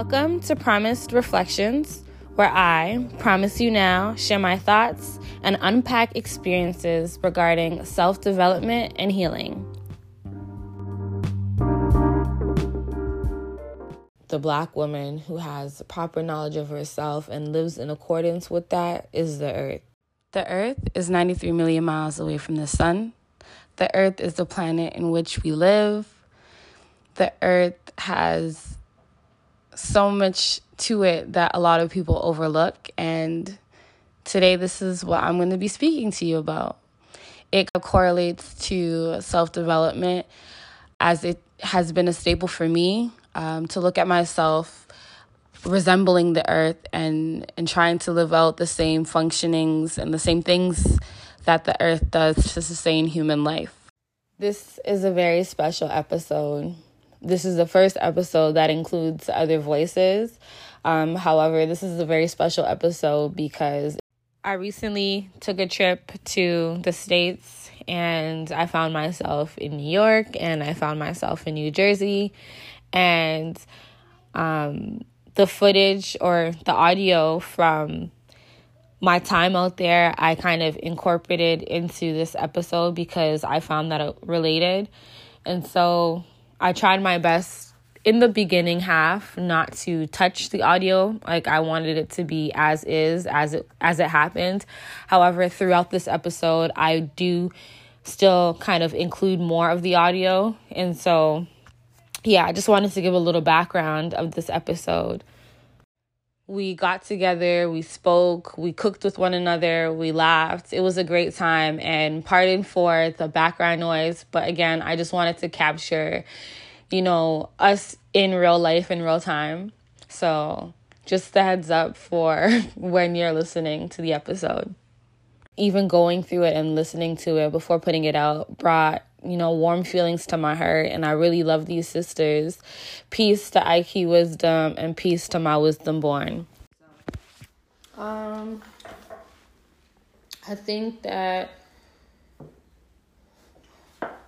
Welcome to Promised Reflections, where I promise you now share my thoughts and unpack experiences regarding self development and healing. The black woman who has proper knowledge of herself and lives in accordance with that is the earth. The earth is 93 million miles away from the sun. The earth is the planet in which we live. The earth has so much to it that a lot of people overlook. And today, this is what I'm going to be speaking to you about. It correlates to self development as it has been a staple for me um, to look at myself resembling the earth and, and trying to live out the same functionings and the same things that the earth does to sustain human life. This is a very special episode this is the first episode that includes other voices. Um, however, this is a very special episode because I recently took a trip to the States and I found myself in New York and I found myself in New Jersey. And um, the footage or the audio from my time out there, I kind of incorporated into this episode because I found that it related. And so I tried my best in the beginning half not to touch the audio. Like i wanted it to be as is as it as it happened. However throughout this episode i do still kind of include more of the audio. And so yeah i just wanted to give a little background of this episode we got together, we spoke, we cooked with one another, we laughed. It was a great time. And pardon for the background noise, but again, I just wanted to capture, you know, us in real life in real time. So, just a heads up for when you're listening to the episode. Even going through it and listening to it before putting it out brought you know, warm feelings to my heart. And I really love these sisters. Peace to IQ Wisdom and peace to my wisdom born. Um, I think that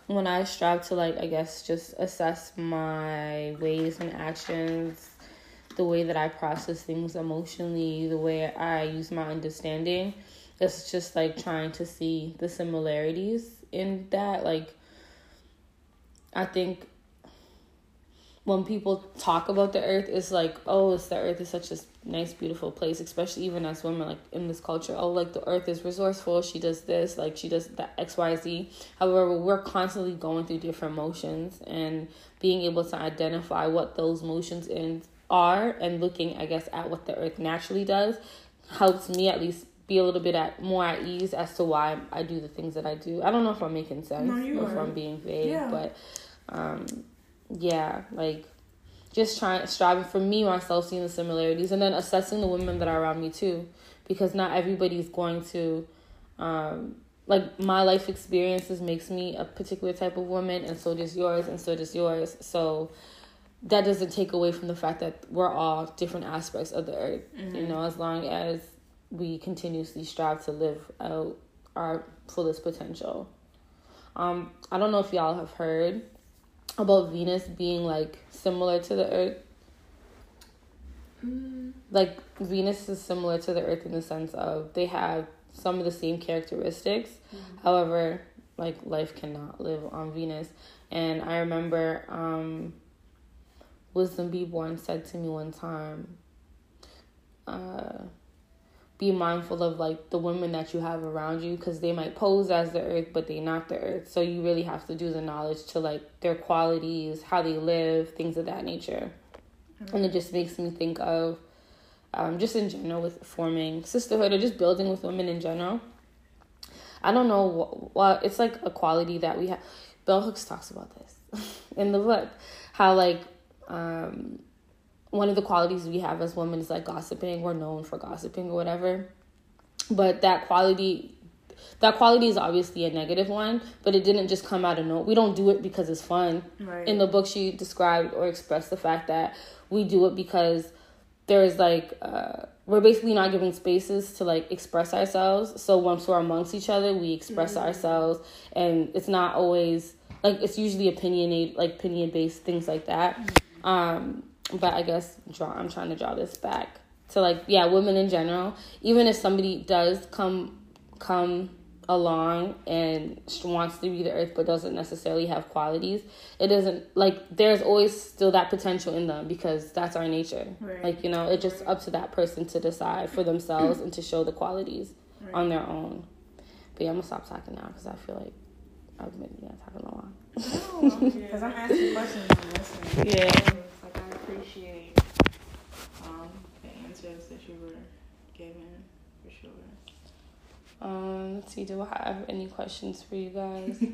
when I strive to, like, I guess, just assess my ways and actions, the way that I process things emotionally, the way I use my understanding, it's just like trying to see the similarities in that. Like, I think when people talk about the earth, it's like, oh, it's the earth is such a nice, beautiful place, especially even as women, like in this culture. Oh, like the earth is resourceful. She does this, like she does that X, Y, Z. However, we're constantly going through different motions and being able to identify what those motions in are and looking, I guess, at what the earth naturally does helps me at least be a little bit at more at ease as to why I do the things that I do. I don't know if I'm making sense no, or if I'm being vague, yeah. but um, yeah, like just trying striving for me myself seeing the similarities and then assessing the women that are around me too. Because not everybody's going to um, like my life experiences makes me a particular type of woman and so does yours and so does yours. So that doesn't take away from the fact that we're all different aspects of the earth mm-hmm. you know as long as we continuously strive to live out our fullest potential. Um i don't know if y'all have heard about Venus being like similar to the Earth. Mm. Like Venus is similar to the Earth in the sense of they have some of the same characteristics. Mm. However, like life cannot live on Venus. And I remember um Wisdom Be Born said to me one time, uh be mindful of like the women that you have around you because they might pose as the earth but they're not the earth. So you really have to do the knowledge to like their qualities how they live things of that nature. Mm-hmm. and it just makes me think of um, just in general with forming sisterhood or just building with women in general. I don't know what, what it's like a quality that we have bell hooks talks about this in the book. How like um one of the qualities we have as women is like gossiping. We're known for gossiping or whatever. But that quality that quality is obviously a negative one, but it didn't just come out of no. We don't do it because it's fun. Right. In the book, she described or expressed the fact that we do it because there's like uh, we're basically not giving spaces to like express ourselves. So once we're amongst each other, we express mm-hmm. ourselves, and it's not always like it's usually opinionated, like opinion based things like that. Mm-hmm. Um, but I guess draw. I'm trying to draw this back to like yeah, women in general. Even if somebody does come come along and wants to be the earth but doesn't necessarily have qualities it doesn't like there's always still that potential in them because that's our nature right. like you know it's just up to that person to decide for themselves and to show the qualities right. on their own but yeah i'm gonna stop talking now because i feel like i've been yeah talking a lot because i'm asking questions and listening yeah like i appreciate um the answers that you were giving for sure um, let's see, do I have any questions for you guys?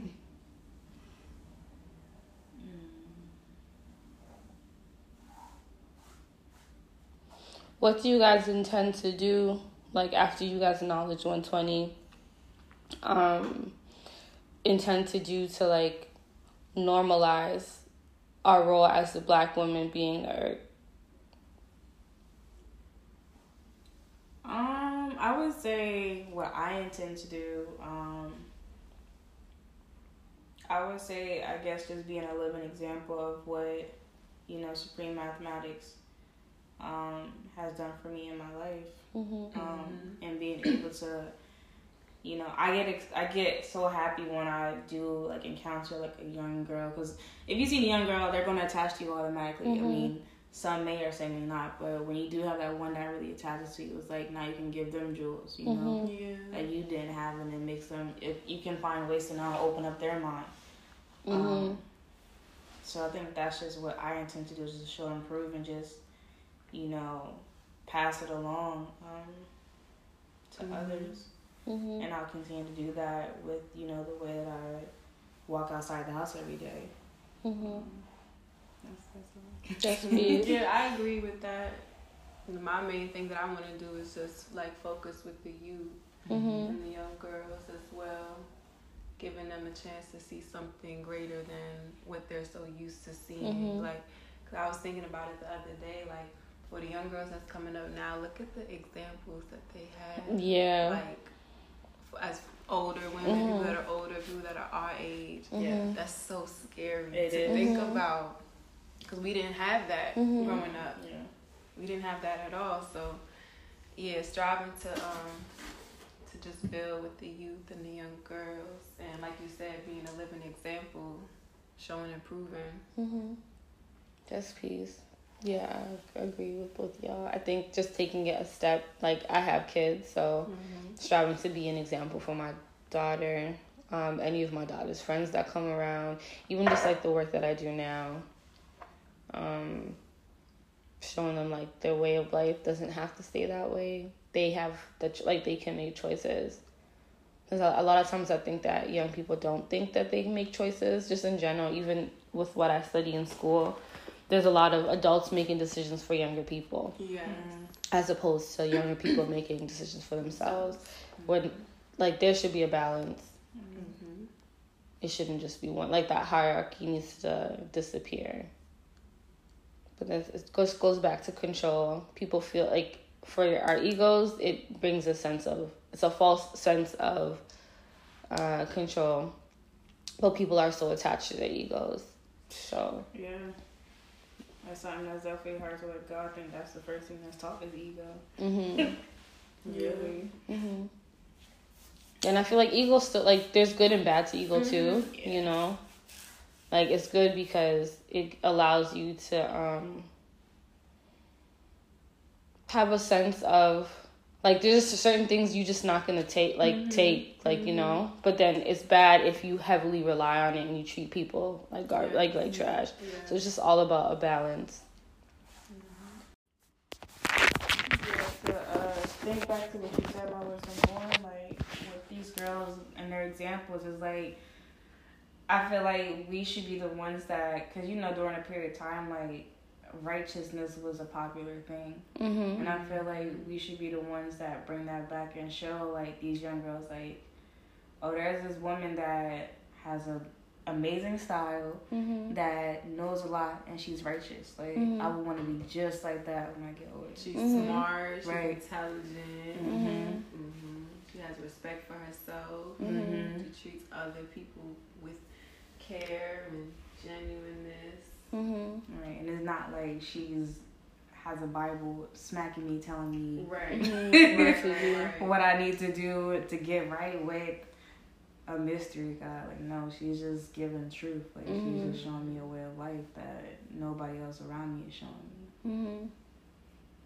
what do you guys intend to do like after you guys knowledge 120 um intend to do to like normalize our role as the black woman being a Um, I would say what I intend to do. Um, I would say, I guess, just being a living example of what you know Supreme Mathematics um, has done for me in my life, mm-hmm. Um, mm-hmm. and being able to, you know, I get ex- I get so happy when I do like encounter like a young girl because if you see a young girl, they're gonna attach to you automatically. Mm-hmm. I mean some may or some may not, but when you do have that one that really attaches to you, it's like now you can give them jewels, you mm-hmm. know, yeah. that you didn't have, and it makes them. If you can find ways to now open up their mind. Mm-hmm. Um, so I think that's just what I intend to do is to show and prove and just, you know, pass it along um, to mm-hmm. others, mm-hmm. and I'll continue to do that with you know the way that I walk outside the house every day. Mm-hmm. Um, that's, yeah, I agree with that. My main thing that I want to do is just like focus with the youth mm-hmm. and the young girls as well, giving them a chance to see something greater than what they're so used to seeing. Mm-hmm. Like, cause I was thinking about it the other day, like for the young girls that's coming up now, look at the examples that they had. Yeah. Like as older women, mm-hmm. people that are older, people that are our age. Yeah. That's so scary it to is. think mm-hmm. about because we didn't have that mm-hmm. growing up. Yeah, we didn't have that at all. So, yeah, striving to um to just build with the youth and the young girls, and like you said, being a living example, showing and proving. Mm-hmm. Just peace. Yeah, I agree with both y'all. I think just taking it a step, like I have kids, so mm-hmm. striving to be an example for my daughter, um, any of my daughter's friends that come around, even just like the work that I do now um, showing them like their way of life doesn't have to stay that way. They have the like they can make choices. Because a, a lot of times I think that young people don't think that they can make choices. Just in general, even with what I study in school, there's a lot of adults making decisions for younger people. Yeah. As opposed to younger people making decisions for themselves. When like there should be a balance. Mm-hmm. It shouldn't just be one. Like that hierarchy needs to disappear. But it goes goes back to control. People feel like for our egos, it brings a sense of it's a false sense of uh, control. But people are so attached to their egos. So yeah, that's something that's definitely hard to let go. I think that's the first thing that's taught is ego. Mm-hmm. really. Mm-hmm. And I feel like ego still like there's good and bad to ego mm-hmm. too. Yeah. You know, like it's good because it allows you to um have a sense of like there's just certain things you just not gonna take like mm-hmm. take like mm-hmm. you know but then it's bad if you heavily rely on it and you treat people like garbage yeah. like like mm-hmm. trash yeah. so it's just all about a balance yeah, to uh, think back to what you said about born like with these girls and their examples is like I feel like we should be the ones that, because you know, during a period of time, like righteousness was a popular thing, mm-hmm. and I feel like we should be the ones that bring that back and show like these young girls, like, oh, there's this woman that has a amazing style mm-hmm. that knows a lot and she's righteous. Like mm-hmm. I would want to be just like that when I get older. She's mm-hmm. smart. She's right. intelligent. Mm-hmm. Mm-hmm. She has respect for herself. She treats other people with care and genuineness. Mm-hmm. Right, and it's not like she's has a Bible smacking me, telling me right. Mm-hmm. what I need to do to get right with a mystery God. Like no, she's just giving truth. Like mm-hmm. she's just showing me a way of life that nobody else around me is showing me. Mm-hmm.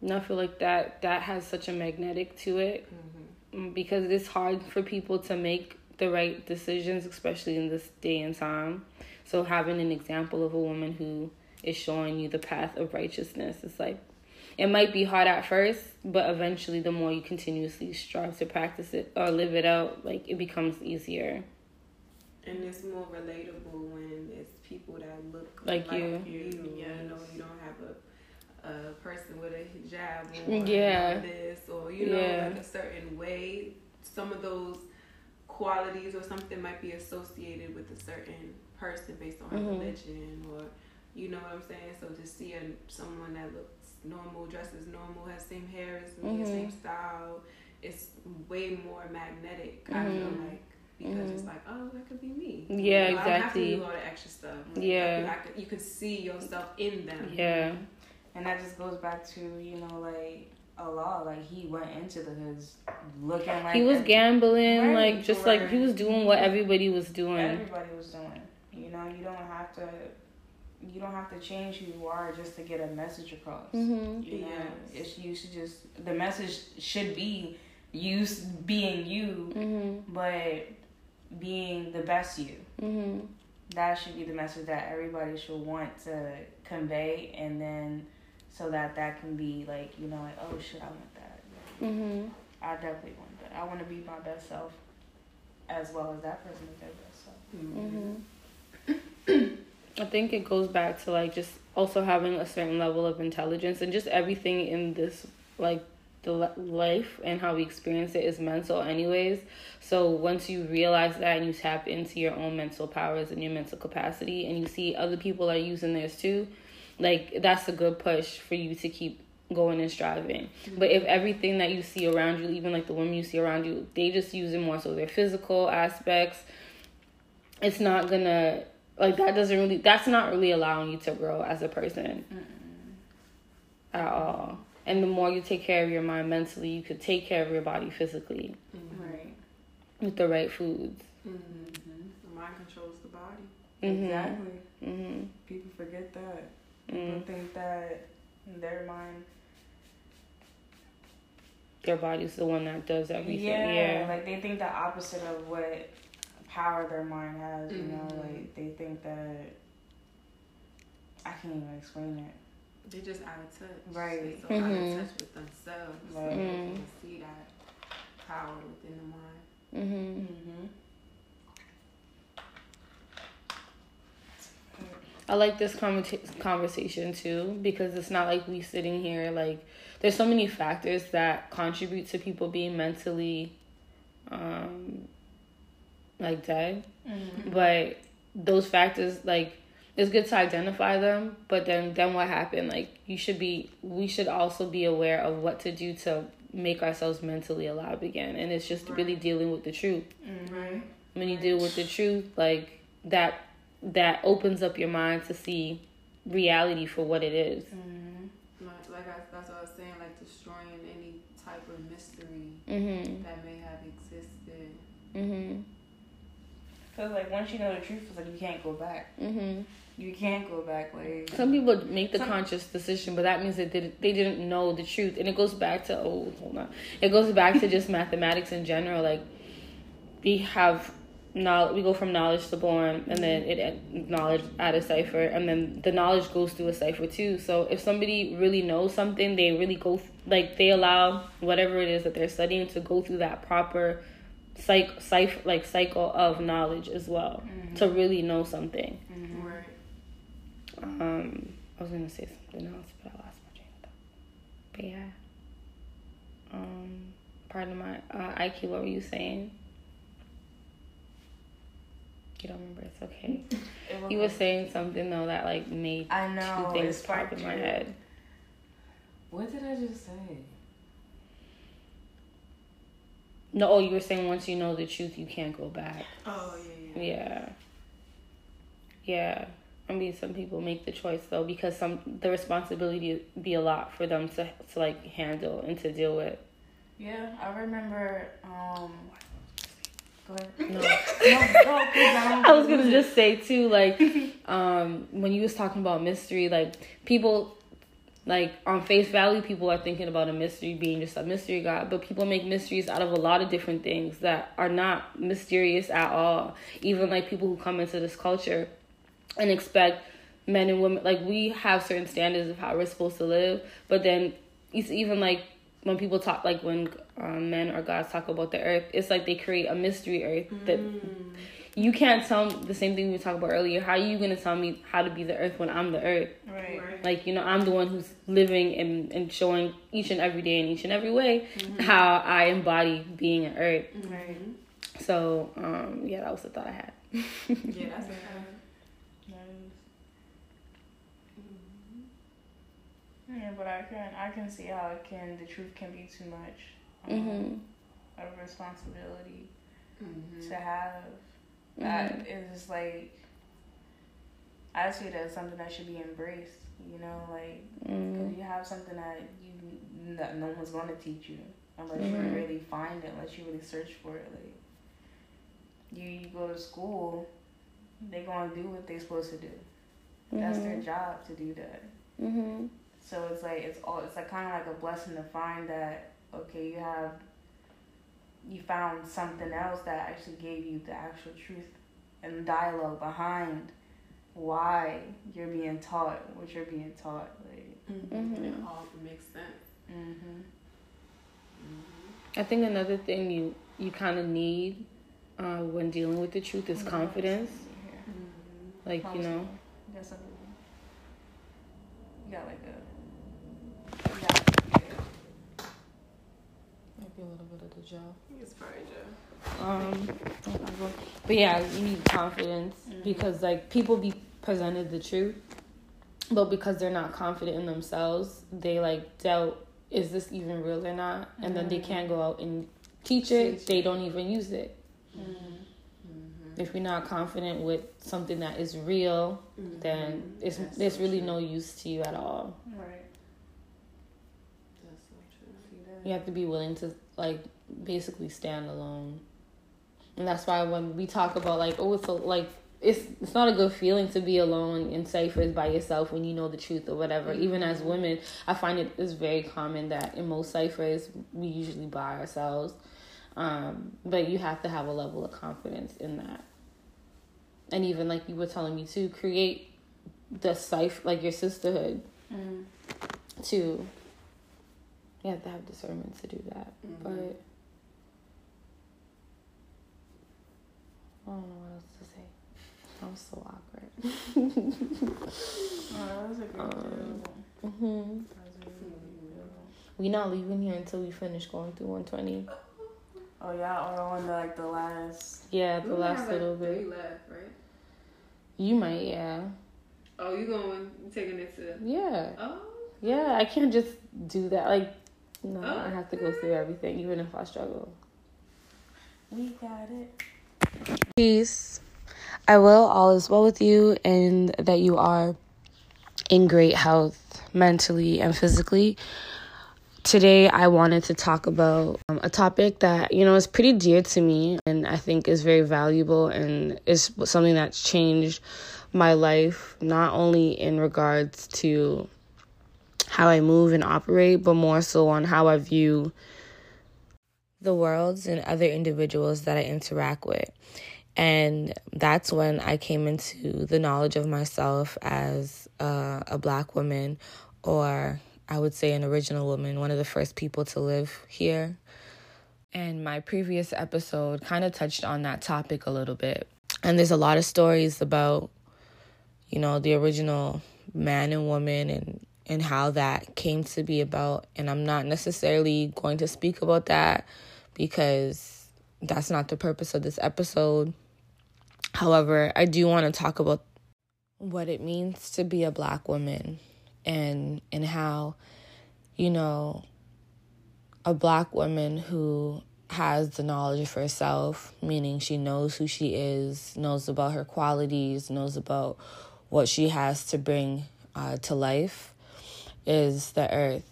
And I feel like that that has such a magnetic to it mm-hmm. Mm, because it's hard for people to make the right decisions, especially in this day and time. So having an example of a woman who is showing you the path of righteousness, it's like it might be hard at first, but eventually the more you continuously strive to practice it or live it out, like it becomes easier. And it's more relatable when it's people that look like, like you. you. Yeah, you know, you don't have a a person with a hijab or yeah. this or you know yeah. like a certain way. Some of those qualities or something might be associated with a certain person based on mm-hmm. religion or you know what I'm saying. So to see a, someone that looks normal, dresses normal, has same hair as me, mm-hmm. same style, it's way more magnetic. Mm-hmm. I feel mm-hmm. like because mm-hmm. it's like, oh, that could be me. Yeah, you know, exactly. I don't have to do all the extra stuff. Like, yeah, you can see yourself in them. Yeah, and that just goes back to you know like a Allah, like he went into the hoods looking like he was gambling, like just like he was doing what everybody was doing. Everybody was doing. You know, you don't have to. You don't have to change who you are just to get a message across. Mm-hmm. You know, yes. it's you should just the message should be you being you, mm-hmm. but being the best you. Mm-hmm. That should be the message that everybody should want to convey, and then so that that can be like you know like oh shit I want that. Mm-hmm. I definitely want that. I want to be my best self, as well as that person is their best self. I think it goes back to like just also having a certain level of intelligence and just everything in this like the life and how we experience it is mental anyways so once you realize that and you tap into your own mental powers and your mental capacity and you see other people are using theirs too like that's a good push for you to keep going and striving. Mm-hmm. But if everything that you see around you, even like the women you see around you, they just use it more so their physical aspects, it's not gonna like that doesn't really that's not really allowing you to grow as a person Mm-mm. at all. And the more you take care of your mind mentally, you could take care of your body physically. Mm-hmm. Right. With the right foods. Mm-hmm. The mind controls the body. Mm-hmm. Exactly. Mm-hmm. People forget that. People mm. think that in their mind, their body's the one that does everything. Yeah, yeah. like they think the opposite of what power their mind has. Mm-hmm. You know, mm-hmm. like they think that I can't even explain it. They're just out of touch. Right. They're so mm-hmm. out of mm-hmm. touch with themselves. Right. So mm-hmm. they can see that power within the mind. Mm-hmm. Mm-hmm. I like this conversation too because it's not like we sitting here like there's so many factors that contribute to people being mentally um like dead. Mm-hmm. But those factors like it's good to identify them, but then then what happened? Like you should be we should also be aware of what to do to make ourselves mentally alive again and it's just right. really dealing with the truth. Mm-hmm. When you deal with the truth, like that that opens up your mind to see reality for what it is. Mm-hmm. Like I, that's what I was saying, like destroying any type of mystery mm-hmm. that may have existed. Mm-hmm. Cause like once you know the truth, it's like you can't go back. Mm-hmm. You can't go back. Like some people make the some, conscious decision, but that means that they, they didn't know the truth, and it goes back to oh hold on, it goes back to just mathematics in general. Like we have knowledge we go from knowledge to born and then it knowledge at a cipher and then the knowledge goes through a cipher too so if somebody really knows something they really go like they allow whatever it is that they're studying to go through that proper psych, psych like cycle of knowledge as well mm-hmm. to really know something mm-hmm. right um i was gonna say something else but i lost my train of thought but yeah um part of my uh, iq what were you saying you don't remember, it's okay. he was saying something though that like made I know two things pop in my head. What did I just say? No, oh, you were saying once you know the truth, you can't go back. Oh yeah, yeah. Yeah. Yeah. I mean, some people make the choice though because some the responsibility be a lot for them to to like handle and to deal with. Yeah, I remember. Um, go ahead. No, no, no I was gonna just say too, like, um, when you was talking about mystery, like people like on face value people are thinking about a mystery being just a mystery god but people make mysteries out of a lot of different things that are not mysterious at all. Even like people who come into this culture and expect men and women like we have certain standards of how we're supposed to live but then it's even like when people talk like when um, men or gods talk about the earth it's like they create a mystery earth that mm you can't tell the same thing we talked about earlier. How are you gonna tell me how to be the earth when I'm the earth? Right. Like you know, I'm the one who's living and, and showing each and every day in each and every way mm-hmm. how I embody being an earth. Right. So um, yeah, that was the thought I had. yeah, that's it. Yeah, but I can I can see how it can the truth can be too much um, mm-hmm. of responsibility mm-hmm. to have that mm-hmm. is like I see that as something that should be embraced. You know, like mm-hmm. you have something that you that no one's going to teach you unless mm-hmm. you really find it, unless you really search for it. Like you, you go to school, they're gonna do what they're supposed to do. That's their mm-hmm. job to do that. Mm-hmm. So it's like it's all it's like kind of like a blessing to find that okay, you have you found something else that actually gave you the actual truth and dialogue behind why you're being taught what you're being taught. Like, mm-hmm. It all makes sense. Mm-hmm. Mm-hmm. I think another thing you you kind of need uh, when dealing with the truth is confidence. Mm-hmm. Like you know. That's something. You got like a. Maybe a little bit of the Joe. It's probably Joe. Um, but yeah, you need confidence mm-hmm. because like people be presented the truth, but because they're not confident in themselves, they like doubt is this even real or not, and mm-hmm. then they mm-hmm. can't go out and teach it. They don't even use it. Mm-hmm. If you're not confident with something that is real, then mm-hmm. it's That's there's so really true. no use to you at all. Right. You have to be willing to like basically stand alone. And that's why when we talk about like, oh, it's a, like it's it's not a good feeling to be alone in ciphers by yourself when you know the truth or whatever. Mm-hmm. Even as women, I find it is very common that in most ciphers we usually by ourselves. Um, but you have to have a level of confidence in that. And even like you were telling me to create the cipher, like your sisterhood, mm. to you have to have discernment to do that. Mm-hmm. But I don't know what else to say. I'm so awkward. oh, that was a good um, mm-hmm. We not leaving here until we finish going through 120. Oh yeah, or on the like the last. Yeah, the last little like bit. left, right? You might, yeah. Oh, you going taking it to? Yeah. Oh. Yeah, I can't just do that. Like no, oh. I have to go through everything, even if I struggle. We got it. Peace. I will all is well with you and that you are in great health mentally and physically. Today, I wanted to talk about um, a topic that, you know, is pretty dear to me and I think is very valuable and is something that's changed my life, not only in regards to how I move and operate, but more so on how I view the worlds and other individuals that I interact with. And that's when I came into the knowledge of myself as a black woman, or I would say an original woman, one of the first people to live here. And my previous episode kind of touched on that topic a little bit. And there's a lot of stories about, you know, the original man and woman and and how that came to be about. And I'm not necessarily going to speak about that because that's not the purpose of this episode. However, I do want to talk about what it means to be a black woman and and how you know a black woman who has the knowledge of herself, meaning she knows who she is, knows about her qualities, knows about what she has to bring uh, to life is the earth.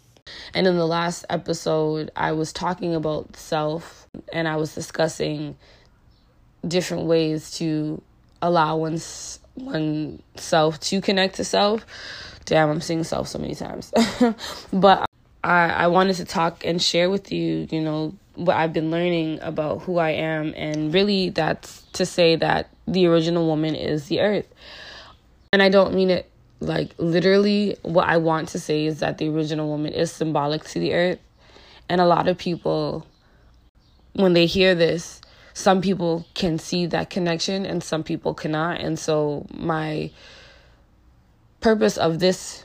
And in the last episode, I was talking about self and I was discussing different ways to allow one's oneself to connect to self. Damn, I'm seeing self so many times. but I, I wanted to talk and share with you, you know, what I've been learning about who I am. And really, that's to say that the original woman is the earth. And I don't mean it like literally. What I want to say is that the original woman is symbolic to the earth. And a lot of people, when they hear this, some people can see that connection and some people cannot. And so, my purpose of this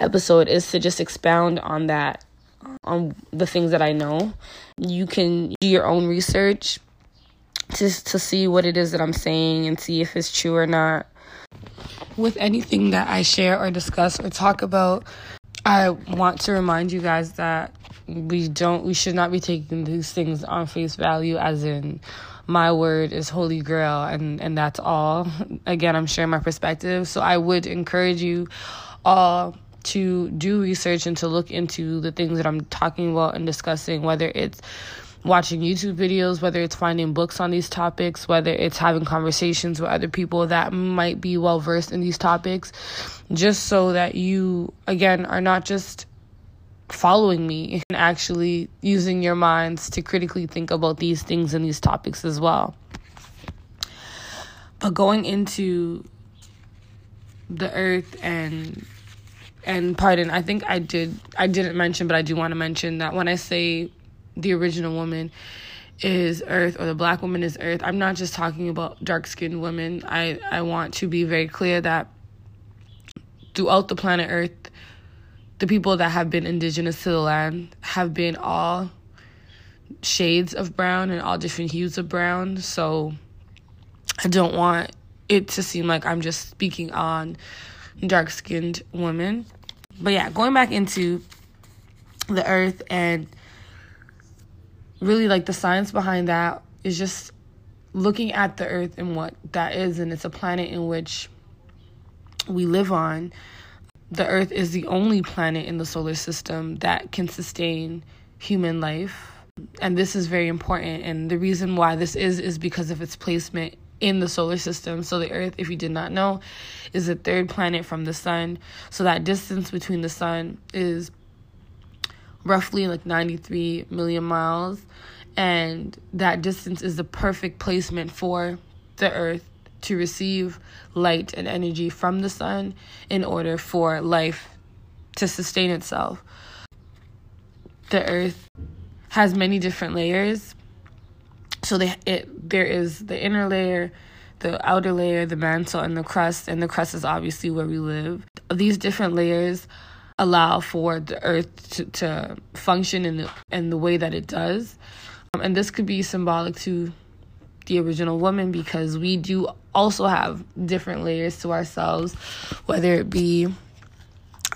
episode is to just expound on that, on the things that I know. You can do your own research just to see what it is that I'm saying and see if it's true or not. With anything that I share or discuss or talk about, I want to remind you guys that we don't we should not be taking these things on face value as in my word is holy grail and and that's all. Again i'm sharing my perspective. So i would encourage you all to do research and to look into the things that i'm talking about and discussing whether it's watching youtube videos whether it's finding books on these topics whether it's having conversations with other people that might be well versed in these topics just so that you again are not just following me and actually using your minds to critically think about these things and these topics as well. But going into the earth and and pardon, I think I did I didn't mention but I do want to mention that when I say the original woman is earth or the black woman is earth, I'm not just talking about dark-skinned women. I I want to be very clear that throughout the planet earth the people that have been indigenous to the land have been all shades of brown and all different hues of brown. So I don't want it to seem like I'm just speaking on dark skinned women. But yeah, going back into the earth and really like the science behind that is just looking at the earth and what that is and it's a planet in which we live on the Earth is the only planet in the solar system that can sustain human life. And this is very important. And the reason why this is, is because of its placement in the solar system. So, the Earth, if you did not know, is the third planet from the sun. So, that distance between the sun is roughly like 93 million miles. And that distance is the perfect placement for the Earth to receive light and energy from the sun in order for life to sustain itself. The earth has many different layers. So they, it, there is the inner layer, the outer layer, the mantle, and the crust. And the crust is obviously where we live. These different layers allow for the earth to, to function in the, in the way that it does. Um, and this could be symbolic to the original woman because we do also have different layers to ourselves, whether it be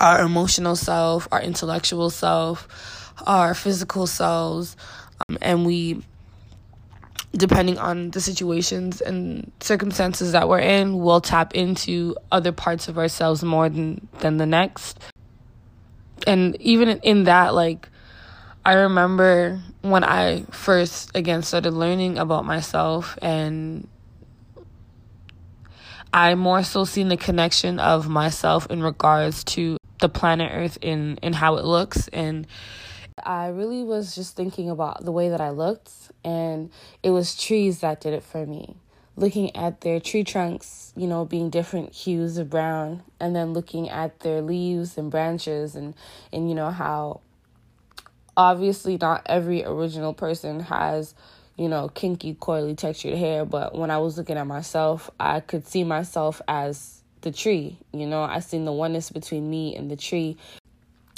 our emotional self, our intellectual self, our physical selves, um, and we depending on the situations and circumstances that we're in, we'll tap into other parts of ourselves more than than the next. And even in that like I remember when I first again started learning about myself and I more so seen the connection of myself in regards to the planet Earth in in how it looks and I really was just thinking about the way that I looked and it was trees that did it for me. Looking at their tree trunks, you know, being different hues of brown and then looking at their leaves and branches and and you know how obviously not every original person has you know kinky coily textured hair but when i was looking at myself i could see myself as the tree you know i seen the oneness between me and the tree.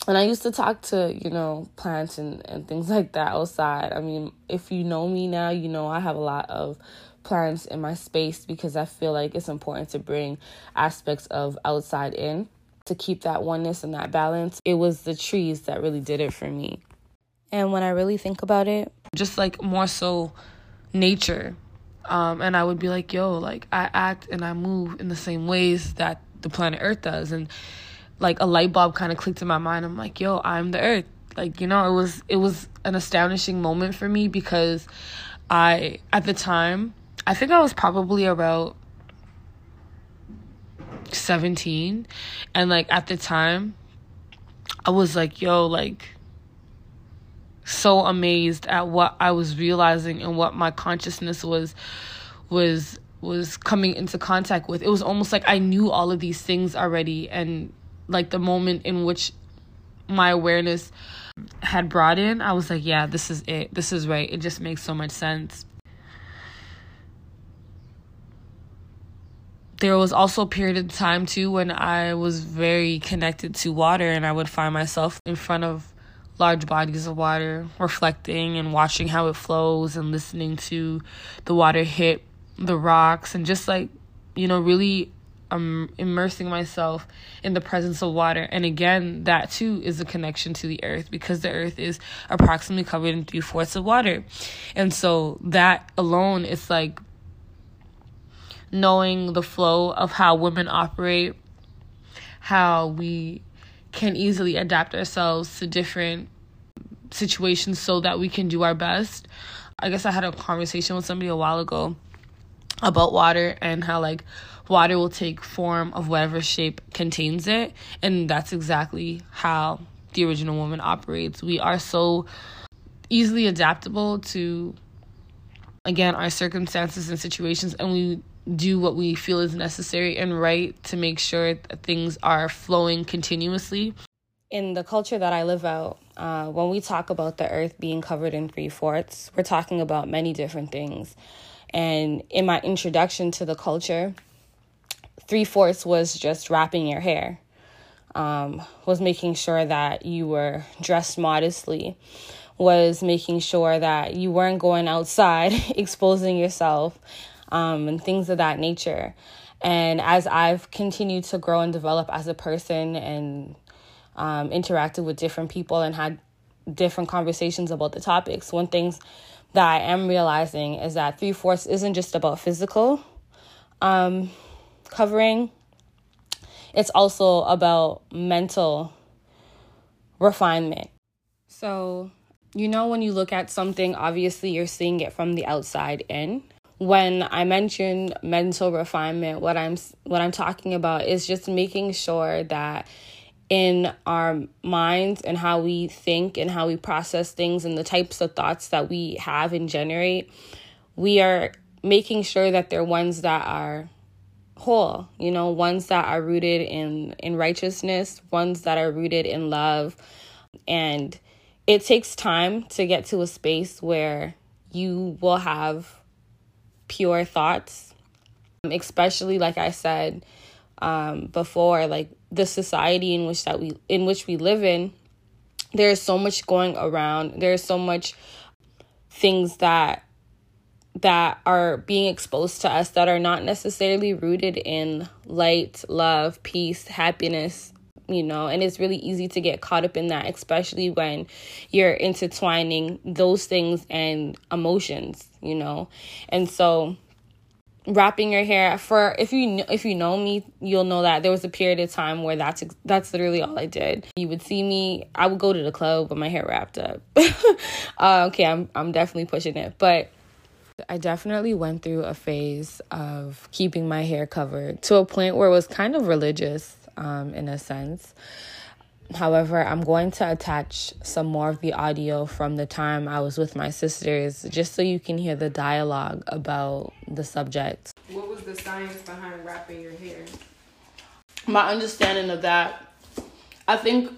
And i used to talk to you know plants and, and things like that outside. I mean if you know me now you know i have a lot of plants in my space because i feel like it's important to bring aspects of outside in to keep that oneness and that balance it was the trees that really did it for me and when I really think about it, just like more so nature Um, and I would be like, yo, like I act and I move in the same ways that the planet Earth does. And like a light bulb kind of clicked in my mind. I'm like, yo, I'm the Earth. Like, you know, it was it was an astonishing moment for me because I at the time, I think I was probably about 17 and like at the time I was like, yo, like so amazed at what I was realizing and what my consciousness was was was coming into contact with. It was almost like I knew all of these things already and like the moment in which my awareness had brought in, I was like, yeah, this is it. This is right. It just makes so much sense. There was also a period of time too when I was very connected to water and I would find myself in front of large bodies of water, reflecting and watching how it flows and listening to the water hit the rocks and just like, you know, really um, immersing myself in the presence of water. And again, that too is a connection to the earth because the earth is approximately covered in three fourths of water. And so that alone is like knowing the flow of how women operate, how we can easily adapt ourselves to different situations so that we can do our best. I guess I had a conversation with somebody a while ago about water and how like water will take form of whatever shape contains it and that's exactly how the original woman operates. We are so easily adaptable to again our circumstances and situations and we do what we feel is necessary and right to make sure that things are flowing continuously. In the culture that I live out, uh, when we talk about the earth being covered in three fourths, we're talking about many different things. And in my introduction to the culture, three fourths was just wrapping your hair, um, was making sure that you were dressed modestly, was making sure that you weren't going outside exposing yourself, um, and things of that nature. And as I've continued to grow and develop as a person and um, interacted with different people and had different conversations about the topics, one thing that I am realizing is that three fourths isn't just about physical um, covering, it's also about mental refinement. So, you know, when you look at something, obviously you're seeing it from the outside in when I mention mental refinement, what I'm what I'm talking about is just making sure that in our minds and how we think and how we process things and the types of thoughts that we have and generate, we are making sure that they're ones that are whole, you know, ones that are rooted in in righteousness, ones that are rooted in love. And it takes time to get to a space where you will have pure thoughts, especially like I said um, before, like the society in which that we in which we live in. There is so much going around. There's so much things that that are being exposed to us that are not necessarily rooted in light, love, peace, happiness, you know, and it's really easy to get caught up in that, especially when you're intertwining those things and emotions, you know. And so wrapping your hair for if you if you know me you'll know that there was a period of time where that's that's literally all i did. You would see me i would go to the club with my hair wrapped up. Uh, okay i'm i'm definitely pushing it but I definitely went through a phase of keeping my hair covered to a point where it was kind of religious um, in a sense. However, I'm going to attach some more of the audio from the time I was with my sisters just so you can hear the dialogue about the subject. What was the science behind wrapping your hair? My understanding of that, I think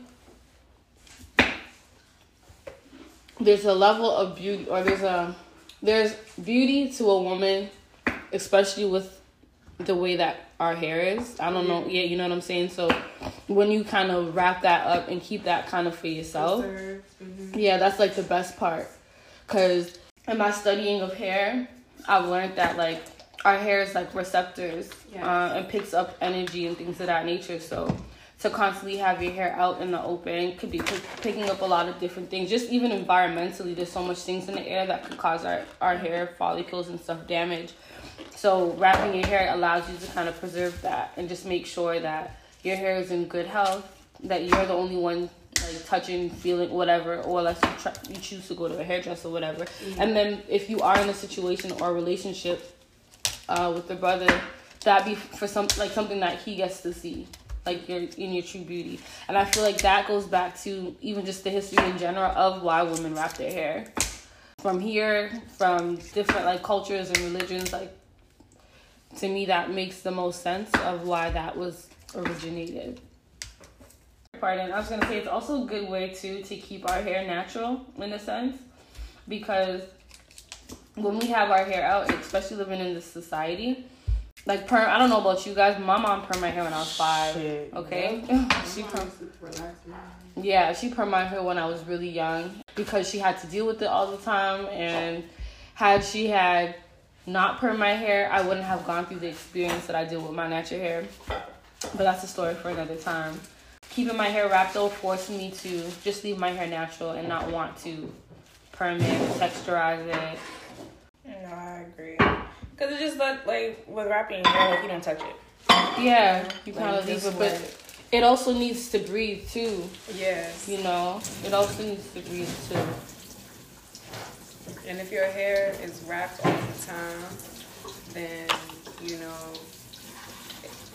there's a level of beauty, or there's a there's beauty to a woman, especially with the way that our hair is. I don't know. Yeah, you know what I'm saying? So when you kind of wrap that up and keep that kind of for yourself, mm-hmm. yeah, that's like the best part. Because in my studying of hair, I've learned that like our hair is like receptors yeah. uh, and picks up energy and things of that nature. So to constantly have your hair out in the open could be p- picking up a lot of different things. Just even environmentally, there's so much things in the air that could cause our, our hair follicles and stuff damage. So wrapping your hair allows you to kind of preserve that and just make sure that your hair is in good health, that you're the only one like touching, feeling, whatever, or unless you, try, you choose to go to a hairdresser, or whatever. Mm-hmm. And then if you are in a situation or a relationship uh, with the brother, that be for some like something that he gets to see, like you're in your true beauty. And I feel like that goes back to even just the history in general of why women wrap their hair. From here, from different like cultures and religions, like to me that makes the most sense of why that was originated. Pardon, I was gonna say it's also a good way too to keep our hair natural in a sense because when we have our hair out, especially living in this society, like perm. I don't know about you guys. My mom permed my hair when I was five. Shit. Okay, she perm. Yeah, she permed my hair when I was really young because she had to deal with it all the time. And had she had not perm my hair, I wouldn't have gone through the experience that I did with my natural hair. But that's a story for another time. Keeping my hair wrapped though forced me to just leave my hair natural and not want to perm it, texturize it. No, I agree. Cause it's just like like with wrapping your hair, like you don't touch it. Yeah, you kind of leave it, but it also needs to breathe too. Yes. You know, it also needs to breathe too. And if your hair is wrapped all the time, then you know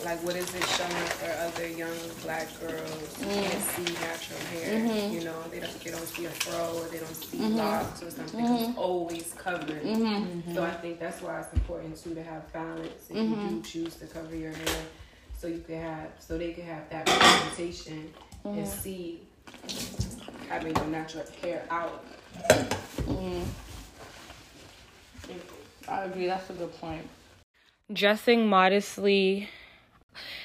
like what is it showing for other young black girls who mm. can't see natural hair? Mm-hmm. You know, they don't they don't see a fro or they don't see mm-hmm. locks or something. Mm-hmm. It's always covered. Mm-hmm. So I think that's why it's important too to have balance if you mm-hmm. do choose to cover your hair, so you can have so they can have that representation and mm-hmm. see having your natural hair out. I agree. That's a good point. Dressing modestly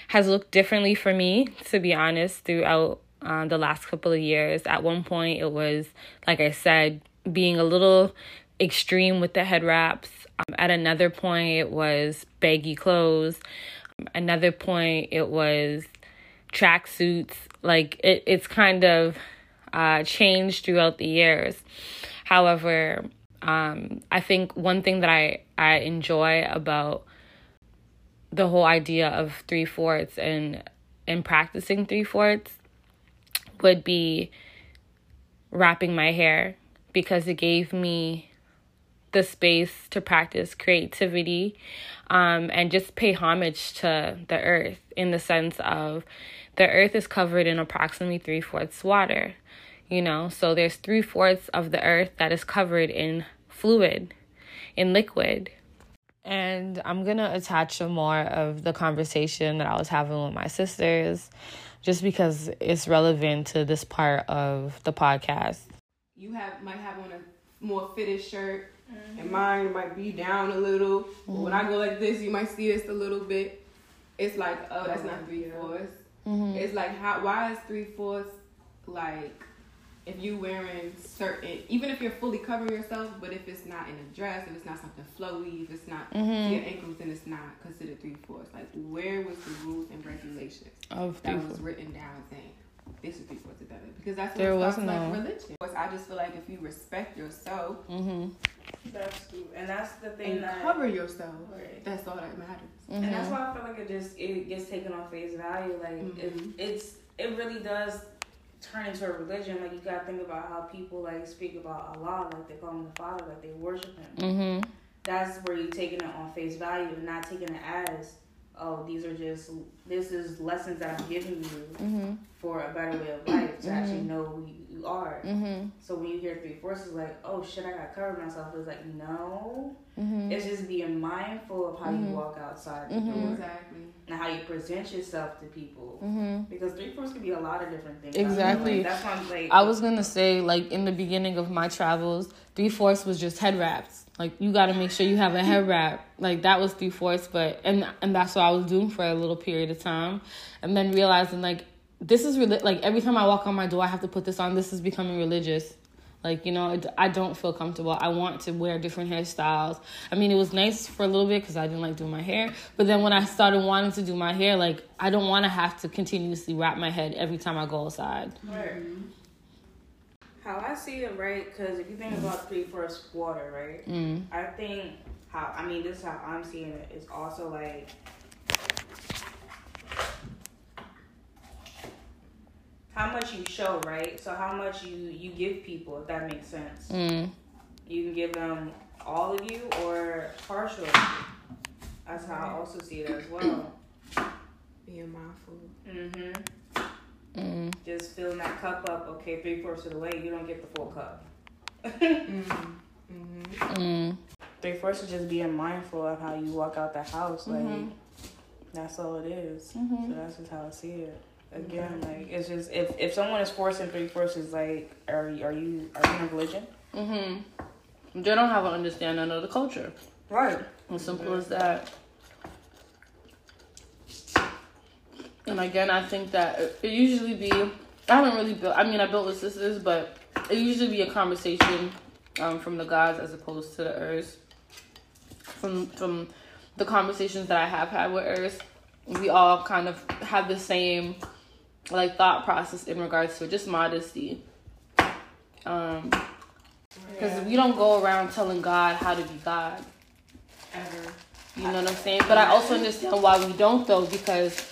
has looked differently for me, to be honest, throughout um, the last couple of years. At one point, it was, like I said, being a little extreme with the head wraps. Um, at another point, it was baggy clothes. Another point, it was track suits. Like it, it's kind of uh, changed throughout the years. However, um, I think one thing that I, I enjoy about the whole idea of three fourths and and practicing three fourths would be wrapping my hair because it gave me the space to practice creativity um, and just pay homage to the earth in the sense of the earth is covered in approximately three fourths water you know so there's three fourths of the earth that is covered in fluid in liquid and I'm to attach some more of the conversation that I was having with my sisters just because it's relevant to this part of the podcast. You have might have on a more fitted shirt mm-hmm. and mine might be down a little. Mm-hmm. when I go like this, you might see this a little bit. It's like, oh, that's not three fourths. Mm-hmm. It's like, how? Why is three fourths like if you wearing certain even if you're fully covering yourself but if it's not in a dress if it's not something flowy if it's not mm-hmm. your ankles then it's not considered three fourths like where was the rules and regulations of that was written down saying this is three fourths of that because that's what there was no like religion I just feel like if you respect yourself mm-hmm. that's true, and that's the thing and that cover yourself right. that's all that matters mm-hmm. and that's why I feel like it just it gets taken on face value like it, mm-hmm. it's it really does turn into a religion, like you gotta think about how people like speak about Allah, like they call him the Father, like they worship him. Mm-hmm. That's where you're taking it on face value and not taking it as, oh, these are just this is lessons that I'm giving you mm-hmm. for a better way of life to mm-hmm. actually know who you are. Mm-hmm. So when you hear three fourths, like, oh shit, I gotta cover myself. It's like no, mm-hmm. it's just being mindful of how you mm-hmm. walk outside the door. Exactly and how you present yourself to people. Mm-hmm. Because three fourths can be a lot of different things. Exactly. Like, that's why I'm like. I was gonna say like in the beginning of my travels, three fourths was just head wraps. Like you got to make sure you have a head wrap. Like that was three fourths but and and that's what I was doing for a little period of time, and then realizing like this is really like every time I walk on my door, I have to put this on. This is becoming religious. Like, you know, I don't feel comfortable. I want to wear different hairstyles. I mean, it was nice for a little bit because I didn't like doing my hair. But then when I started wanting to do my hair, like, I don't want to have to continuously wrap my head every time I go outside. Right. How I see it, right? Because if you think about three fourths water, right? Mm. I think how, I mean, this is how I'm seeing it. It's also like, how much you show, right? So how much you you give people, if that makes sense. Mm. You can give them all of you or partial. That's how I also see it as well. Being mindful. Mhm. Mm. Just filling that cup up. Okay, three fourths of the way, you don't get the full cup. mm. Mm-hmm. Mm. Three fourths is just being mindful of how you walk out the house. Like mm-hmm. that's all it is. Mm-hmm. So that's just how I see it again like it's just if if someone is forcing three fourths like are are you are you in a religion mm-hmm they don't have an understanding of the culture right as simple mm-hmm. as that and again i think that it usually be i haven't really built i mean i built with sisters but it usually be a conversation um, from the gods as opposed to the earth from from the conversations that i have had with earth we all kind of have the same like thought process in regards to just modesty. Um, because yeah. we don't go around telling God how to be God. Ever. You know what I'm saying? But I also understand why we don't though, because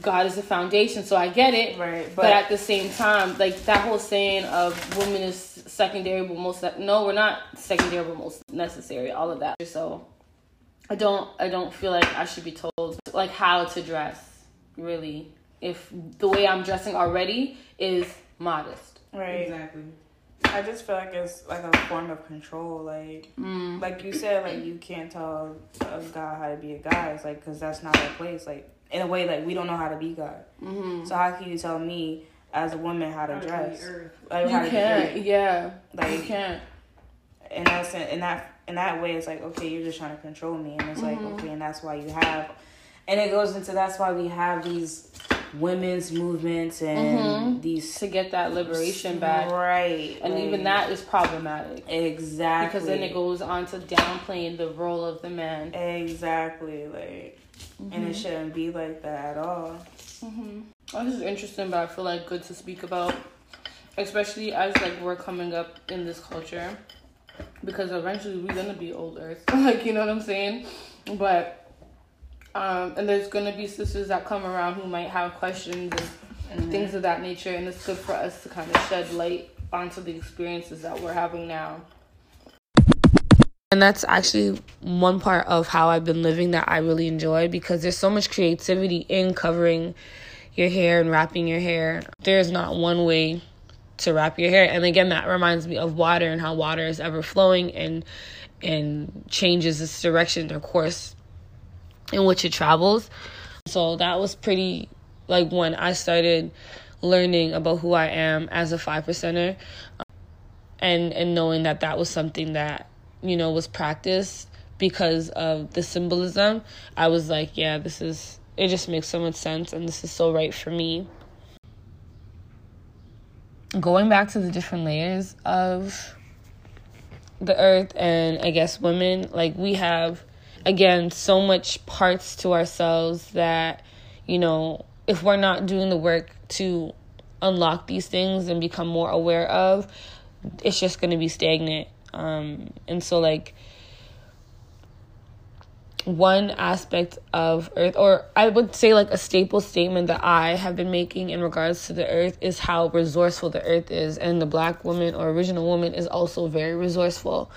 God is the foundation. So I get it. Right. But, but at the same time, like that whole saying of women is secondary but most no, we're not secondary but most necessary. All of that. So I don't I don't feel like I should be told like how to dress really if the way I'm dressing already is modest. Right. Exactly. I just feel like it's like a form of control. Like, mm. like you said, like you can't tell a guy how to be a guy. It's like because that's not our place. Like in a way, like we don't know how to be God. Mm-hmm. So how can you tell me as a woman how to how dress? Like, you can't. Yeah. Like you can't. In that sense, in that in that way, it's like okay, you're just trying to control me, and it's mm-hmm. like okay, and that's why you have, and it goes into that's why we have these women's movements and mm-hmm. these to get that liberation back right and like, even that is problematic exactly because then it goes on to downplaying the role of the man exactly like mm-hmm. and it mm-hmm. shouldn't be like that at all mm-hmm. oh, this is interesting but i feel like good to speak about especially as like we're coming up in this culture because eventually we're gonna be old earth like you know what i'm saying but um, and there's gonna be sisters that come around who might have questions and, mm-hmm. things of that nature, and it's good for us to kind of shed light onto the experiences that we're having now. And that's actually one part of how I've been living that I really enjoy because there's so much creativity in covering your hair and wrapping your hair. There's not one way to wrap your hair. And again, that reminds me of water and how water is ever flowing and and changes its direction or course in which it travels. So that was pretty like when I started learning about who I am as a five percenter, um, and and knowing that that was something that you know was practiced because of the symbolism. I was like, yeah, this is it. Just makes so much sense, and this is so right for me. Going back to the different layers of the earth and I guess women, like we have again so much parts to ourselves that you know if we're not doing the work to unlock these things and become more aware of it's just going to be stagnant um and so like one aspect of earth or i would say like a staple statement that i have been making in regards to the earth is how resourceful the earth is. And the black woman or original woman is also very resourceful.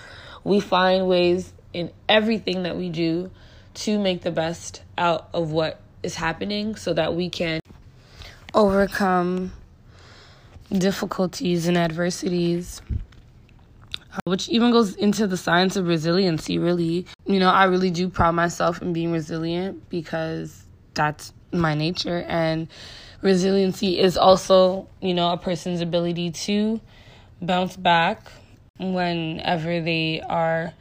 We find ways in everything that we do to make the best out of what is happening so that we can overcome difficulties and adversities which even goes into the science of resiliency really. You know i really do pride myself in being resilient because that's my nature. And resiliency is also you know a person's ability to bounce back whenever they are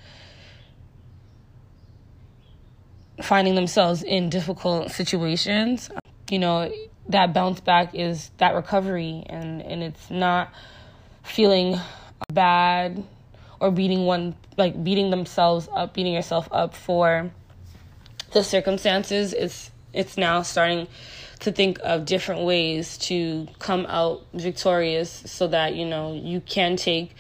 finding themselves in difficult situations, you know, that bounce back is that recovery and, and it's not feeling bad or beating one like beating themselves up, beating yourself up for the circumstances. It's it's now starting to think of different ways to come out victorious so that you know you can take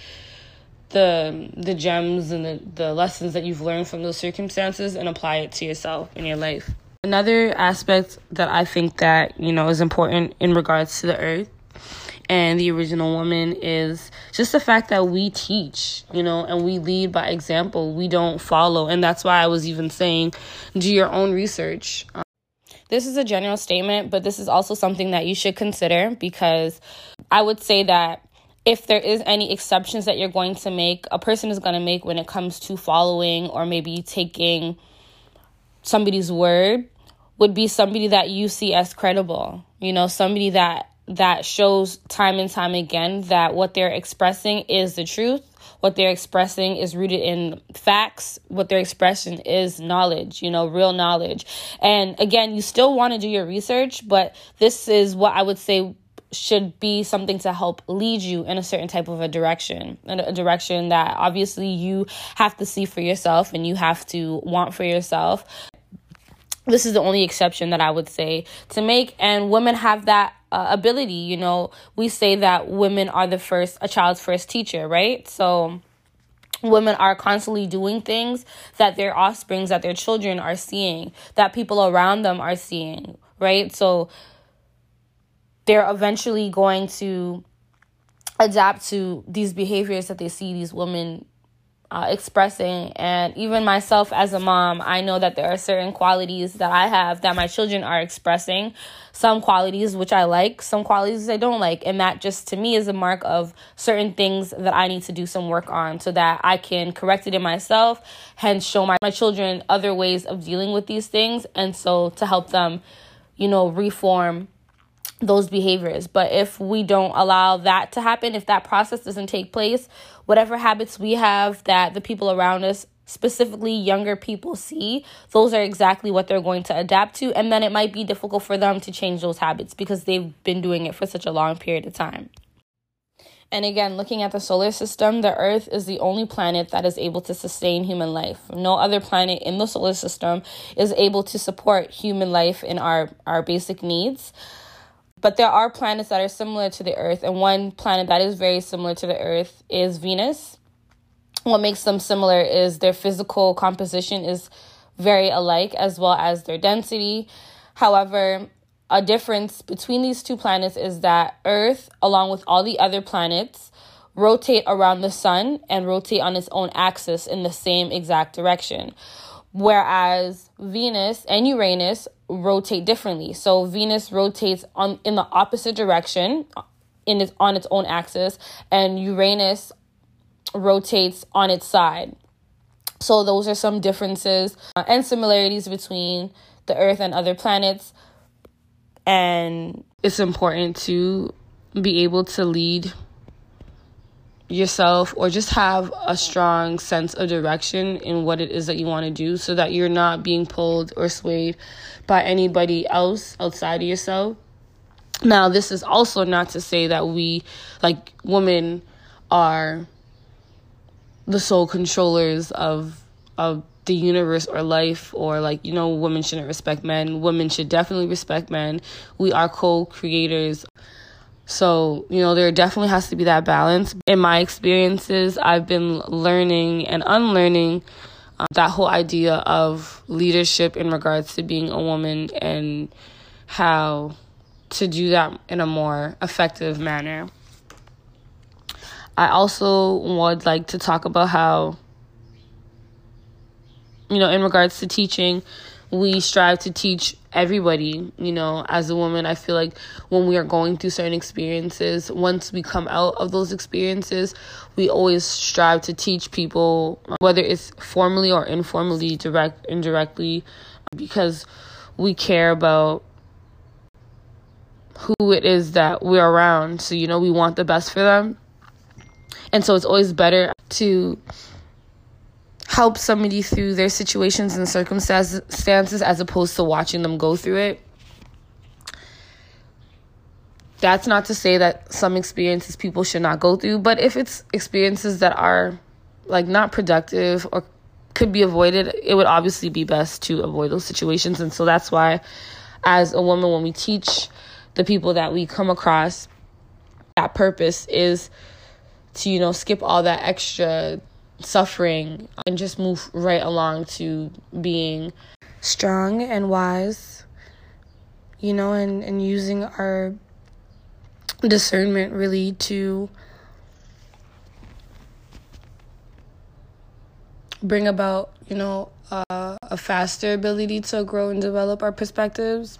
the the gems and the, the lessons that you've learned from those circumstances and apply it to yourself in your life. Another aspect that I think that, you know, is important in regards to the earth and the original woman is just the fact that we teach, you know, and we lead by example. We don't follow. And that's why I was even saying do your own research. Um, this is a general statement, but this is also something that you should consider because I would say that if there is any exceptions that you're going to make, a person is going to make when it comes to following or maybe taking somebody's word would be somebody that you see as credible. You know, somebody that that shows time and time again that what they're expressing is the truth. What they're expressing is rooted in facts. What they're expressing is knowledge, you know, real knowledge. And again, you still want to do your research, but this is what I would say should be something to help lead you in a certain type of a direction, in a direction that obviously you have to see for yourself and you have to want for yourself. This is the only exception that I would say to make, and women have that uh, ability. You know, we say that women are the first, a child's first teacher, right? So, women are constantly doing things that their offsprings, that their children are seeing, that people around them are seeing, right? So, they're eventually going to adapt to these behaviors that they see these women uh, expressing. And even myself as a mom, I know that there are certain qualities that I have that my children are expressing. Some qualities which I like, some qualities I don't like. And that just to me is a mark of certain things that I need to do some work on so that I can correct it in myself, hence show my, my children other ways of dealing with these things. And so to help them, you know, reform those behaviors. But if we don't allow that to happen, if that process doesn't take place, whatever habits we have that the people around us, specifically younger people, see, those are exactly what they're going to adapt to. And then it might be difficult for them to change those habits because they've been doing it for such a long period of time. And again, looking at the solar system, the Earth is the only planet that is able to sustain human life. No other planet in the solar system is able to support human life in our, our basic needs. But there are planets that are similar to the Earth, and one planet that is very similar to the Earth is Venus. What makes them similar is their physical composition is very alike, as well as their density. However, a difference between these two planets is that Earth, along with all the other planets, rotate around the sun and rotate on its own axis in the same exact direction. Whereas Venus and Uranus rotate differently. So Venus rotates on in the opposite direction in its on its own axis and Uranus rotates on its side. So those are some differences uh, and similarities between the earth and other planets and it's important to be able to lead yourself or just have a strong sense of direction in what it is that you want to do so that you're not being pulled or swayed by anybody else outside of yourself. Now, this is also not to say that we, like women, are the sole controllers of of the universe or life or like you know women shouldn't respect men women should definitely respect men we are co-creators so, you know, there definitely has to be that balance. In my experiences, I've been learning and unlearning um, that whole idea of leadership in regards to being a woman and how to do that in a more effective manner. I also would like to talk about how, you know, in regards to teaching, we strive to teach everybody you know as a woman i feel like when we are going through certain experiences once we come out of those experiences we always strive to teach people whether it's formally or informally direct indirectly because we care about who it is that we're around. So you know we want the best for them. And so it's always better to help somebody through their situations and circumstances as opposed to watching them go through it. that's not to say that some experiences people should not go through, but if it's experiences that are like not productive or could be avoided, it would obviously be best to avoid those situations. And so that's why, as a woman, when we teach the people that we come across, that purpose is to, you know, skip all that extra suffering and just move right along to being strong and wise, you know, and, and using our discernment really to bring about, you know, uh, a faster ability to grow and develop our perspectives.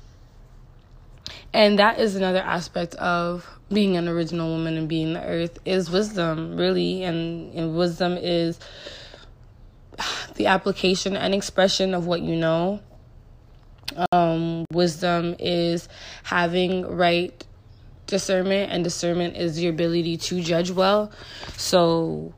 And that is another aspect of being an original woman and being the earth is wisdom, really. And, and wisdom is the application and expression of what you know. Um, wisdom is having right discernment, and discernment is your ability to judge well. So,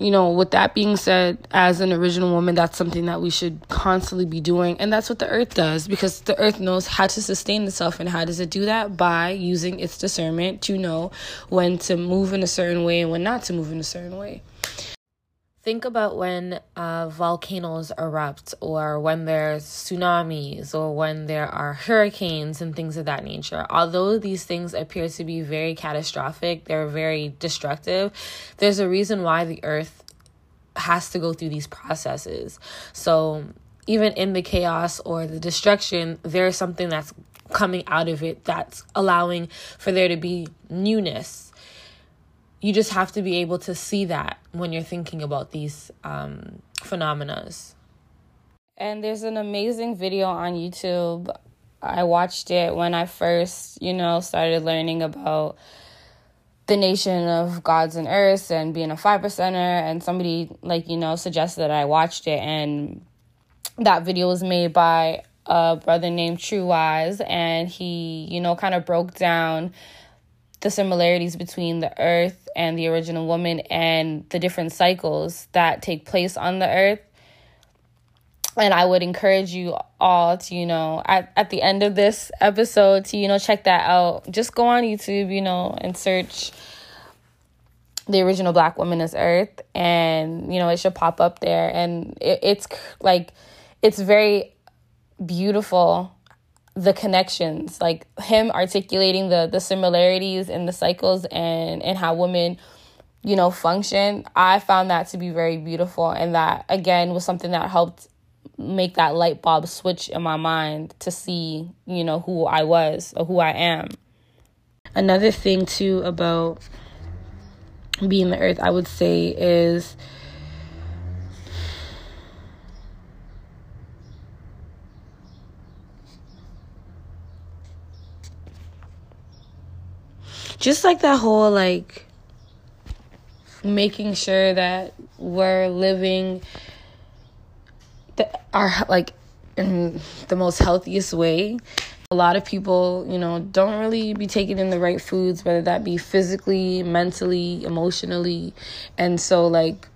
you know, with that being said, as an original woman, that's something that we should constantly be doing. And that's what the earth does because the earth knows how to sustain itself. And how does it do that? By using its discernment to know when to move in a certain way and when not to move in a certain way. Think about when uh, volcanoes erupt, or when there's tsunamis, or when there are hurricanes and things of that nature. Although these things appear to be very catastrophic, they're very destructive, there's a reason why the earth has to go through these processes. So, even in the chaos or the destruction, there's something that's coming out of it that's allowing for there to be newness you just have to be able to see that when you're thinking about these um, phenomena. And there's an amazing video on YouTube. I watched it when I first, you know, started learning about the nation of gods and earths and being a five percenter. And somebody, like, you know, suggested that I watched it. And that video was made by a brother named True Wise. And he, you know, kind of broke down the similarities between the earth and the original woman and the different cycles that take place on the earth. And I would encourage you all to, you know, at, at the end of this episode to, you know, check that out. Just go on YouTube, you know, and search the original black woman is earth and you know it should pop up there and it, it's like it's very beautiful the connections like him articulating the the similarities and the cycles and and how women you know function i found that to be very beautiful. And that again was something that helped make that light bulb switch in my mind to see you know who i was or who i am. Another thing too about being the earth i would say is just like that whole like making sure that we're living the, our like in the most healthiest way. A lot of people you know don't really be taking in the right foods whether that be physically mentally emotionally. And so like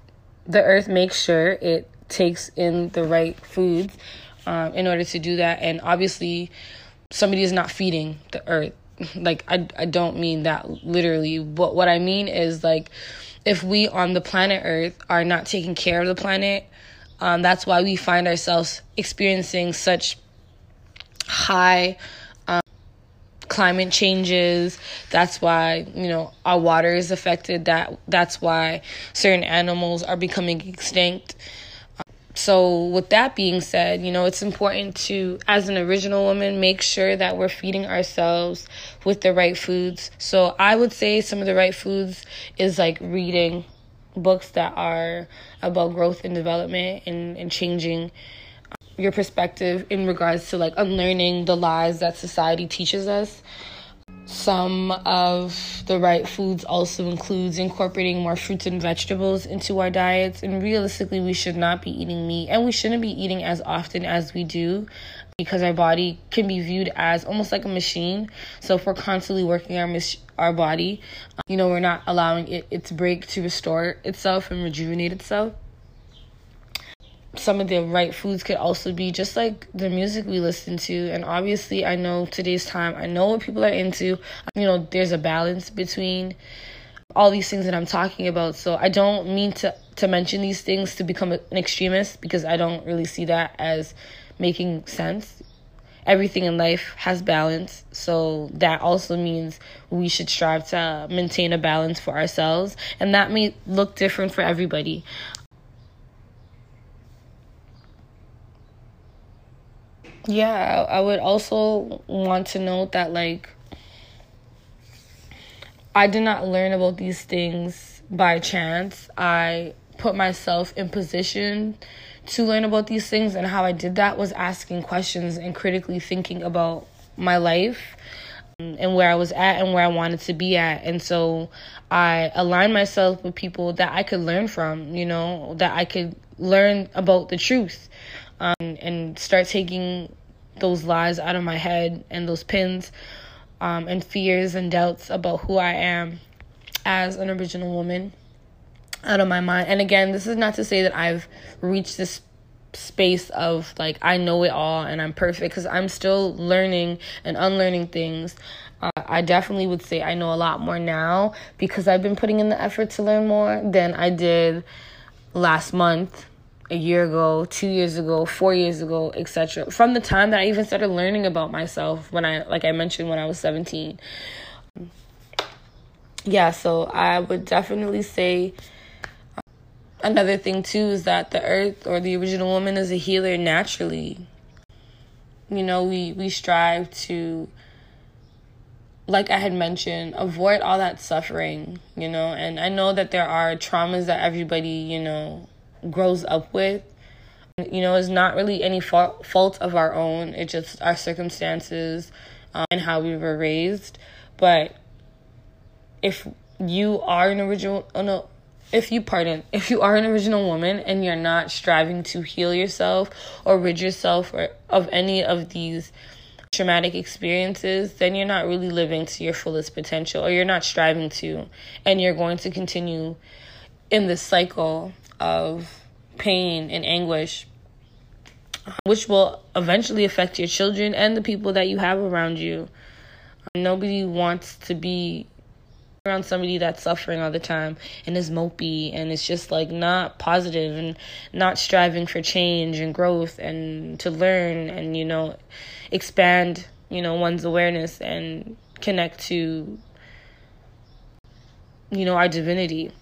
the earth makes sure it takes in the right foods um, in order to do that. And obviously somebody is not feeding the earth like I I don't mean that literally. But what I mean is like if we on the planet Earth are not taking care of the planet, um, that's why we find ourselves experiencing such high um, climate changes. That's why you know our water is affected. That that's why certain animals are becoming extinct so with that being said you know it's important to as an original woman make sure that we're feeding ourselves with the right foods. So i would say some of the right foods is like reading books that are about growth and development and, and changing your perspective in regards to like unlearning the lies that society teaches us some of the right foods also includes incorporating more fruits and vegetables into our diets. And realistically, we should not be eating meat and we shouldn't be eating as often as we do because our body can be viewed as almost like a machine. So if we're constantly working our mach- our body, you know, we're not allowing it its break to restore itself and rejuvenate itself. Some of the right foods could also be just like the music we listen to. And obviously i know today's time i know what people are into. You know there's a balance between all these things that i'm talking about. So i don't mean to to mention these things to become an extremist because i don't really see that as making sense. Everything in life has balance. So that also means we should strive to maintain a balance for ourselves. And that may look different for everybody yeah, I would also want to note that like I did not learn about these things by chance. I put myself in position to learn about these things and how I did that was asking questions and critically thinking about my life um, and where I was at and where I wanted to be at. And so I aligned myself with people that I could learn from, you know, that I could learn about the truth um, and start taking those lies out of my head and those pins um, and fears and doubts about who I am as an original woman out of my mind. And again, this is not to say that I've reached this space of like I know it all and I'm perfect because I'm still learning and unlearning things. Uh, I definitely would say I know a lot more now because I've been putting in the effort to learn more than I did last month a year ago, two years ago, four years ago, etc. From the time that I even started learning about myself when I, like I mentioned, when I was 17. Yeah, so I would definitely say um, another thing too is that the earth or the original woman is a healer naturally. You know, we, we strive to, like I had mentioned, avoid all that suffering, you know, and I know that there are traumas that everybody, you know, grows up with. You know, it's not really any fault of our own. It's just our circumstances um, and how we were raised. But if you are an original, oh no, if you pardon, if you are an original woman and you're not striving to heal yourself or rid yourself or of any of these traumatic experiences, then you're not really living to your fullest potential or you're not striving to. And you're going to continue in this cycle of pain and anguish, which will eventually affect your children and the people that you have around you. Nobody wants to be around somebody that's suffering all the time and is mopey and it's just like not positive and not striving for change and growth and to learn and you know expand you know one's awareness and connect to you know our divinity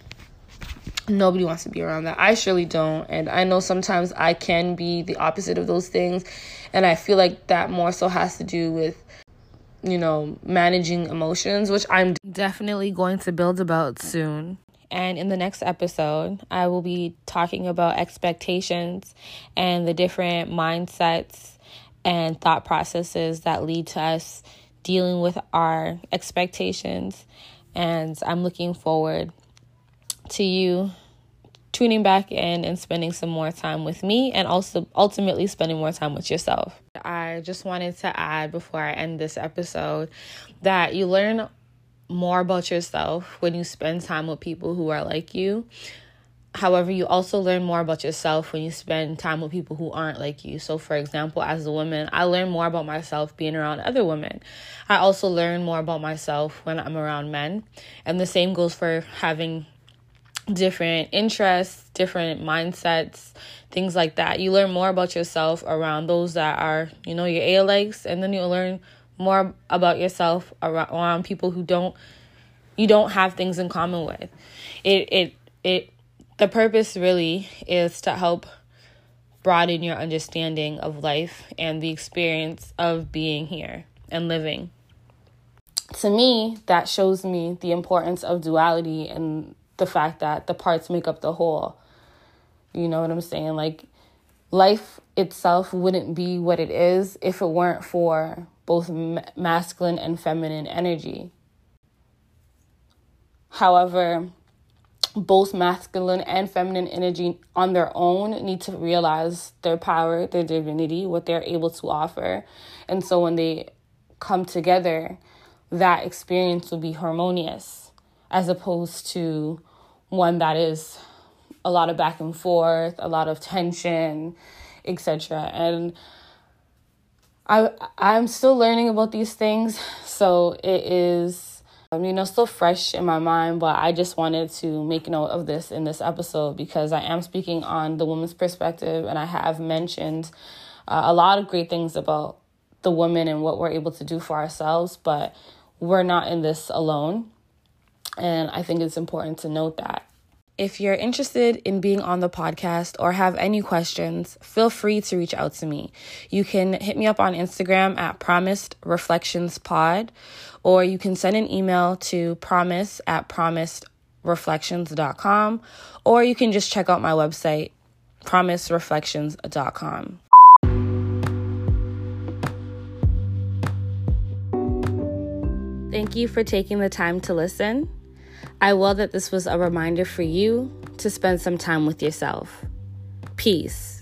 nobody wants to be around that. I surely don't. And I know sometimes I can be the opposite of those things. And I feel like that more so has to do with, you know, managing emotions, which I'm definitely going to build about soon. And in the next episode, I will be talking about expectations and the different mindsets and thought processes that lead to us dealing with our expectations. And I'm looking forward to you tuning back in and spending some more time with me and also ultimately spending more time with yourself. I just wanted to add before I end this episode that you learn more about yourself when you spend time with people who are like you. However, you also learn more about yourself when you spend time with people who aren't like you. So, for example, as a woman, I learn more about myself being around other women. I also learn more about myself when I'm around men. And the same goes for having different interests, different mindsets, things like that. You learn more about yourself around those that are, you know, your A likes, and then you'll learn more about yourself around people who don't you don't have things in common with. It it it the purpose really is to help broaden your understanding of life and the experience of being here and living. To me, that shows me the importance of duality and the fact that the parts make up the whole. You know what I'm saying? Like, life itself wouldn't be what it is if it weren't for both masculine and feminine energy. However, both masculine and feminine energy on their own need to realize their power, their divinity, what they're able to offer. And so when they come together, that experience will be harmonious as opposed to one that is a lot of back and forth, a lot of tension, etc. And I I'm still learning about these things, so it is you know still fresh in my mind. But I just wanted to make note of this in this episode because I am speaking on the woman's perspective, and I have mentioned uh, a lot of great things about the woman and what we're able to do for ourselves, but we're not in this alone. And I think it's important to note that. If you're interested in being on the podcast or have any questions, feel free to reach out to me. You can hit me up on Instagram at Promised Reflections Pod, or you can send an email to promise at promisedreflections.com, or you can just check out my website, promisedreflections.com. Thank you for taking the time to listen. I will that this was a reminder for you to spend some time with yourself. Peace.